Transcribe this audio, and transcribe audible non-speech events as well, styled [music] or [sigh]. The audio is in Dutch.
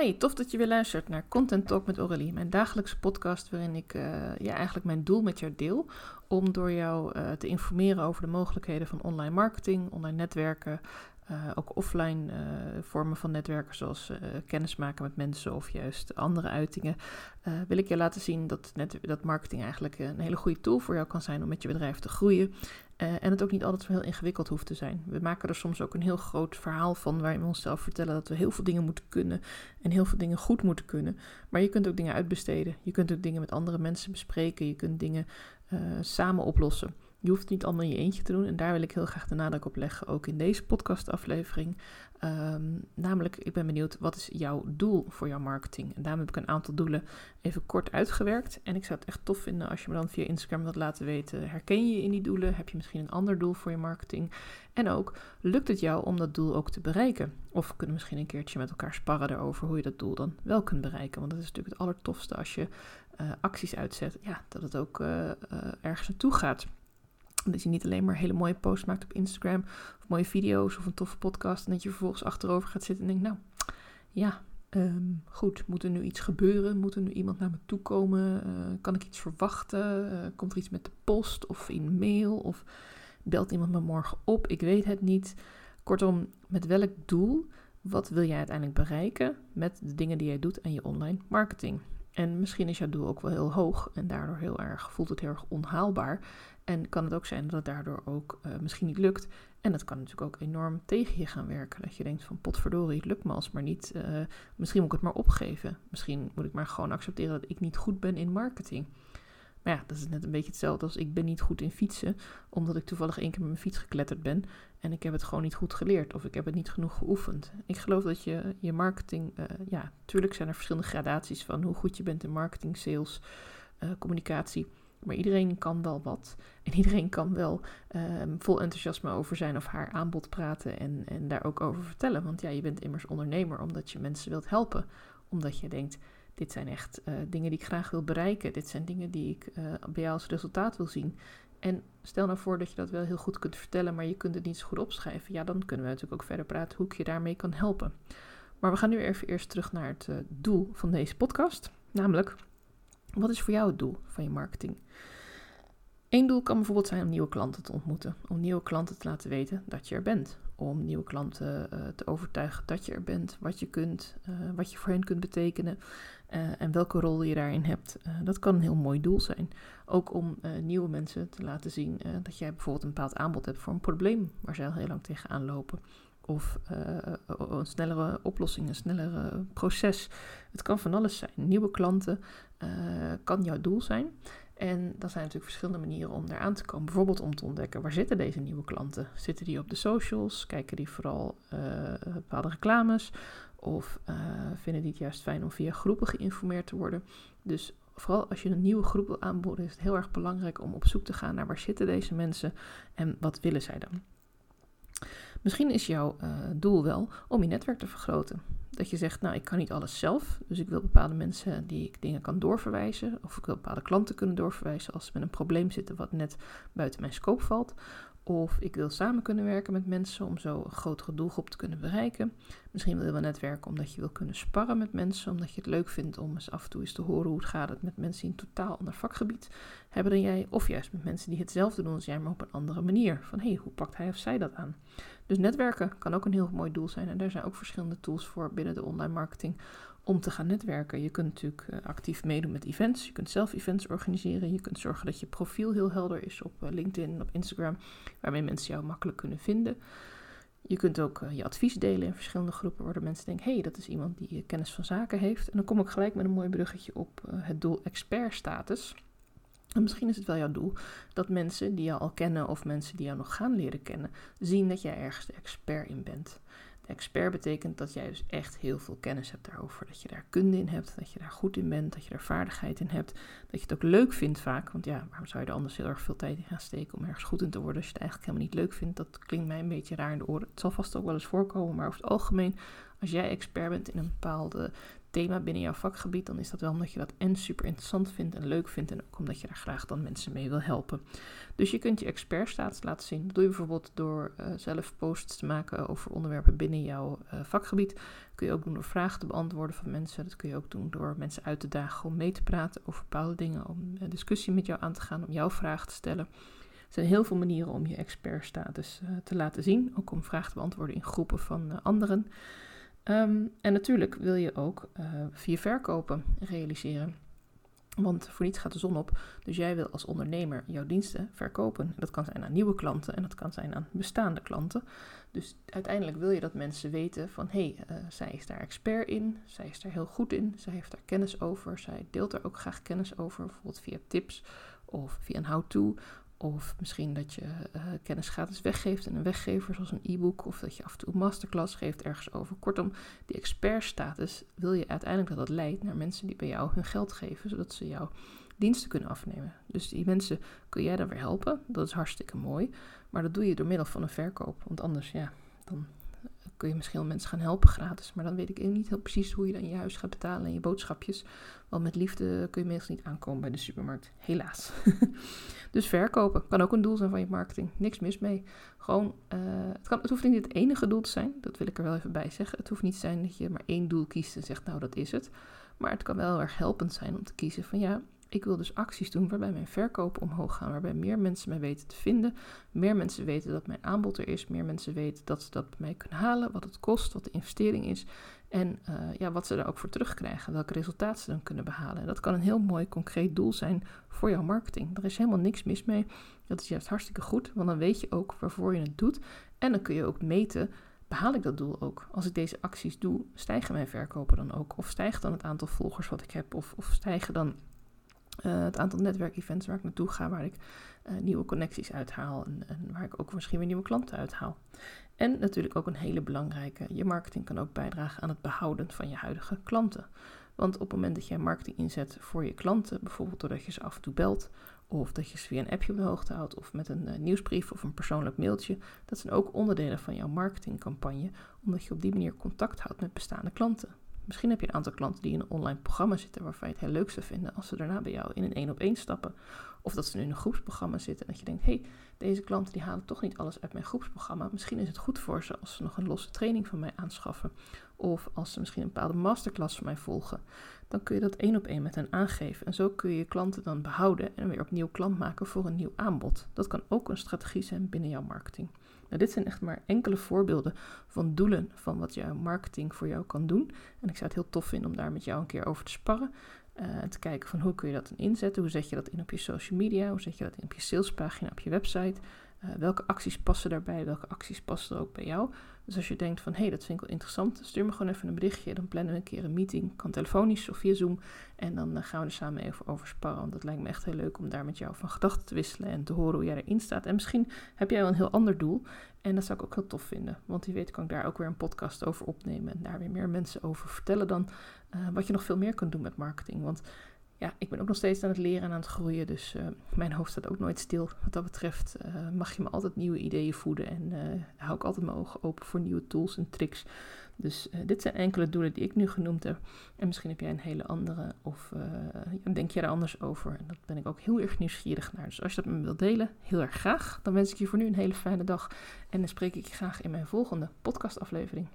Hi, tof dat je weer luistert naar Content Talk met Aurélie, mijn dagelijkse podcast waarin ik uh, ja, eigenlijk mijn doel met jou deel om door jou uh, te informeren over de mogelijkheden van online marketing, online netwerken, uh, ook offline vormen van netwerken zoals kennismaken met mensen of juist andere uitingen, wil ik je laten zien dat, net, dat marketing eigenlijk een hele goede tool voor jou kan zijn om met je bedrijf te groeien uh, en het ook niet altijd zo heel ingewikkeld hoeft te zijn. We maken er soms ook een heel groot verhaal van waarin we onszelf vertellen dat we heel veel dingen moeten kunnen en heel veel dingen goed moeten kunnen. Maar je kunt ook dingen uitbesteden. Je kunt ook dingen met andere mensen bespreken. Je kunt dingen uh, samen oplossen. Je hoeft het niet allemaal in je eentje te doen. En daar wil ik heel graag de nadruk op leggen, ook in deze podcastaflevering. Um, namelijk, ik ben benieuwd, wat is jouw doel voor jouw marketing? En daarom heb ik een aantal doelen even kort uitgewerkt. En ik zou het echt tof vinden als je me dan via Instagram wilt laten weten. Herken je in die doelen? Heb je misschien een ander doel voor je marketing? En ook, lukt het jou om dat doel ook te bereiken? Of we kunnen misschien een keertje met elkaar sparren erover hoe je dat doel dan wel kunt bereiken. Want dat is natuurlijk het allertofste als je uh, acties uitzet. Ja, dat het ook uh, uh, ergens naartoe gaat. Dat je niet alleen maar hele mooie posts maakt op Instagram, of mooie video's of een toffe podcast. En dat je vervolgens achterover gaat zitten en denkt, nou ja, um, goed, moet er nu iets gebeuren? Moet er nu iemand naar me toe komen? Uh, kan ik iets verwachten? Uh, komt er iets met de post of in mail? Of belt iemand me morgen op? Ik weet het niet. Kortom, met welk doel? Wat wil jij uiteindelijk bereiken met de dingen die jij doet aan je online marketing? En misschien is jouw doel ook wel heel hoog en daardoor heel erg, voelt het heel erg onhaalbaar. En kan het ook zijn dat het daardoor ook uh, misschien niet lukt. En dat kan natuurlijk ook enorm tegen je gaan werken. Dat je denkt van potverdorie, het lukt me alsmaar niet. Uh, misschien moet ik het maar opgeven. Misschien moet ik maar gewoon accepteren dat ik niet goed ben in marketing. Maar ja, dat is net een beetje hetzelfde als ik ben niet goed in fietsen, omdat ik toevallig één keer met mijn fiets gekletterd ben en ik heb het gewoon niet goed geleerd of ik heb het niet genoeg geoefend. Ik geloof dat je je marketing, uh, ja, natuurlijk zijn er verschillende gradaties van hoe goed je bent in marketing, sales, uh, communicatie. Maar iedereen kan wel wat. En iedereen kan wel um, vol enthousiasme over zijn of haar aanbod praten en, en daar ook over vertellen. Want ja, je bent immers ondernemer omdat je mensen wilt helpen. Omdat je denkt, dit zijn echt uh, dingen die ik graag wil bereiken. Dit zijn dingen die ik uh, bij jou als resultaat wil zien. En stel nou voor dat je dat wel heel goed kunt vertellen, maar je kunt het niet zo goed opschrijven. Ja, dan kunnen we natuurlijk ook verder praten hoe ik je daarmee kan helpen. Maar we gaan nu even eerst terug naar het uh, doel van deze podcast. Namelijk, wat is voor jou het doel van je marketing? Eén doel kan bijvoorbeeld zijn om nieuwe klanten te ontmoeten. Om nieuwe klanten te laten weten dat je er bent. Om nieuwe klanten uh, te overtuigen dat je er bent, wat je kunt, uh, wat je voor hen kunt betekenen uh, en welke rol je daarin hebt. dat kan een heel mooi doel zijn. Ook om nieuwe mensen te laten zien dat jij bijvoorbeeld een bepaald aanbod hebt voor een probleem waar zij al heel lang tegenaan lopen. Of een snellere oplossing, een snellere proces. Het kan van alles zijn. Nieuwe klanten kan jouw doel zijn. En dat zijn natuurlijk verschillende manieren om daar aan te komen. Bijvoorbeeld om te ontdekken waar zitten deze nieuwe klanten. Zitten die op de socials? Kijken die vooral uh, bepaalde reclames? Of uh, vinden die het juist fijn om via groepen geïnformeerd te worden? Dus vooral als je een nieuwe groep wil aanboden, is het heel erg belangrijk om op zoek te gaan naar waar zitten deze mensen en wat willen zij dan. Misschien is jouw uh, doel wel om je netwerk te vergroten. Dat je zegt, nou, ik kan niet alles zelf, dus ik wil bepaalde mensen die ik dingen kan doorverwijzen, of ik wil bepaalde klanten kunnen doorverwijzen als ze met een probleem zitten wat net buiten mijn scope valt. Of ik wil samen kunnen werken met mensen om zo een grotere doelgroep te kunnen bereiken. Misschien wil je wel netwerken omdat je wil kunnen sparren met mensen, omdat je het leuk vindt om eens af en toe eens te horen hoe het gaat met mensen die een totaal ander vakgebied hebben dan jij. Of juist met mensen die hetzelfde doen als jij, maar op een andere manier. Van hé, hey, hoe pakt hij of zij dat aan? Dus netwerken kan ook een heel mooi doel zijn. En daar zijn ook verschillende tools voor binnen de online marketing om te gaan netwerken. Je kunt natuurlijk uh, actief meedoen met events. Je kunt zelf events organiseren. Je kunt zorgen dat je profiel heel helder is op uh, LinkedIn en op Instagram, waarmee mensen jou makkelijk kunnen vinden. Je kunt ook uh, je advies delen in verschillende groepen, waardoor mensen denken: hé, hey, dat is iemand die kennis van zaken heeft. En dan kom ik gelijk met een mooi bruggetje op het doel expertstatus. En misschien is het wel jouw doel dat mensen die jou al kennen of mensen die jou nog gaan leren kennen, zien dat jij ergens de expert in bent. Expert betekent dat jij dus echt heel veel kennis hebt daarover. Dat je daar kunde in hebt, dat je daar goed in bent, dat je daar vaardigheid in hebt. Dat je het ook leuk vindt vaak. Want ja, waarom zou je er anders heel erg veel tijd in gaan steken om ergens goed in te worden als je het eigenlijk helemaal niet leuk vindt? Dat klinkt mij een beetje raar in de oren. Het zal vast ook wel eens voorkomen, maar over het algemeen, Als jij expert bent in een bepaalde thema binnen jouw vakgebied, dan is dat wel omdat je dat en super interessant vindt en leuk vindt en ook omdat je daar graag dan mensen mee wil helpen. Dus je kunt je expertstatus laten zien. Dat doe je bijvoorbeeld door uh, zelf posts te maken over onderwerpen binnen jouw uh, vakgebied. Dat kun je ook doen door vragen te beantwoorden van mensen. Dat kun je ook doen door mensen uit te dagen om mee te praten over bepaalde dingen, om een discussie met jou aan te gaan, om jouw vragen te stellen. Er zijn heel veel manieren om je expertstatus uh, te laten zien, ook om vragen te beantwoorden in groepen van anderen. Um, en natuurlijk wil je ook uh, via verkopen realiseren. Want voor niets gaat de zon op. Dus jij wil als ondernemer jouw diensten verkopen. Dat kan zijn aan nieuwe klanten en dat kan zijn aan bestaande klanten. Dus uiteindelijk wil je dat mensen weten van hé, hey, uh, zij is daar expert in, zij is daar heel goed in, zij heeft daar kennis over, zij deelt er ook graag kennis over, bijvoorbeeld via tips of via een how-to of misschien dat je uh, kennis gratis weggeeft in een weggever, zoals een e-book. Of dat je af en toe een masterclass geeft ergens over. Kortom, die expertstatus wil je uiteindelijk dat dat leidt naar mensen die bij jou hun geld geven, zodat ze jouw diensten kunnen afnemen. Dus die mensen kun jij dan weer helpen. Dat is hartstikke mooi. Maar dat doe je door middel van een verkoop. Want anders, ja, dan kun je misschien mensen gaan helpen gratis. Maar dan weet ik niet heel precies hoe je dan je huis gaat betalen en je boodschapjes. Want met liefde kun je meestal niet aankomen bij de supermarkt. Helaas. [laughs] dus verkopen kan ook een doel zijn van je marketing. Niks mis mee. Gewoon, uh, het, kan, het hoeft niet het enige doel te zijn. Dat wil ik er wel even bij zeggen. Het hoeft niet te zijn dat je maar één doel kiest en zegt, nou dat is het. Maar het kan wel erg helpend zijn om te kiezen van ja, ik wil dus acties doen waarbij mijn verkopen omhoog gaan, waarbij meer mensen mij weten te vinden, meer mensen weten dat mijn aanbod er is, meer mensen weten dat ze dat bij mij kunnen halen, wat het kost, wat de investering is en uh, ja, wat ze daar ook voor terugkrijgen, welke resultaten ze dan kunnen behalen. En dat kan een heel mooi concreet doel zijn voor jouw marketing. Er is helemaal niks mis mee. Dat is juist hartstikke goed, want dan weet je ook waarvoor je het doet en dan kun je ook meten behaal ik dat doel ook? Als ik deze acties doe, stijgen mijn verkopen dan ook? Of stijgt dan het aantal volgers wat ik heb? Of, of stijgen dan uh, het aantal netwerkevents waar ik naartoe ga, waar ik uh, nieuwe connecties uithaal en, en, waar ik ook misschien weer nieuwe klanten uithaal. En natuurlijk ook een hele belangrijke, je marketing kan ook bijdragen aan het behouden van je huidige klanten. Want op het moment dat jij marketing inzet voor je klanten, bijvoorbeeld doordat je ze af en toe belt, of dat je ze via een appje op de hoogte houdt, of met een uh, nieuwsbrief of een persoonlijk mailtje, dat zijn ook onderdelen van jouw marketingcampagne, omdat je op die manier contact houdt met bestaande klanten. Misschien heb je een aantal klanten die in een online programma zitten waarvan je het heel leuk zou vinden als ze daarna bij jou in een één op één stappen. Of dat ze nu in een groepsprogramma zitten en dat je denkt, hé, hey, deze klanten die halen toch niet alles uit mijn groepsprogramma. Misschien is het goed voor ze als ze nog een losse training van mij aanschaffen. Of als ze misschien een bepaalde masterclass van mij volgen. Dan kun je dat één op één met hen aangeven. En zo kun je je klanten dan behouden en weer opnieuw klant maken voor een nieuw aanbod. Dat kan ook een strategie zijn binnen jouw marketing. Nou, dit zijn echt maar enkele voorbeelden van doelen van wat jouw marketing voor jou kan doen. En ik zou het heel tof vinden om daar met jou een keer over te sparren. Uh, te kijken van hoe kun je dat inzetten, hoe zet je dat in op je social media, hoe zet je dat in op je salespagina, op je website. Uh, welke acties passen daarbij, welke acties passen er ook bij jou. Dus als je denkt van, hé, hey, dat vind ik wel interessant, stuur me gewoon even een berichtje. Dan plannen we een keer een meeting, kan telefonisch of via Zoom. En dan uh, gaan we er samen even over sparren. Want dat lijkt me echt heel leuk om daar met jou van gedachten te wisselen en te horen hoe jij erin staat. En misschien heb jij wel een heel ander doel. En dat zou ik ook heel tof vinden. Want wie weet kan ik daar ook weer een podcast over opnemen. En daar weer meer mensen over vertellen dan uh, wat je nog veel meer kunt doen met marketing. Want ja, ik ben ook nog steeds aan het leren en aan het groeien. Dus uh, mijn hoofd staat ook nooit stil. Wat dat betreft uh, mag je me altijd nieuwe ideeën voeden. En uh, hou ik altijd mijn ogen open voor nieuwe tools en tricks. Dus dit zijn enkele doelen die ik nu genoemd heb. En misschien heb jij een hele andere. Of denk je er anders over. En dat ben ik ook heel erg nieuwsgierig naar. Dus als je dat met me wilt delen, heel erg graag. Dan wens ik je voor nu een hele fijne dag. En dan spreek ik je graag in mijn volgende podcastaflevering.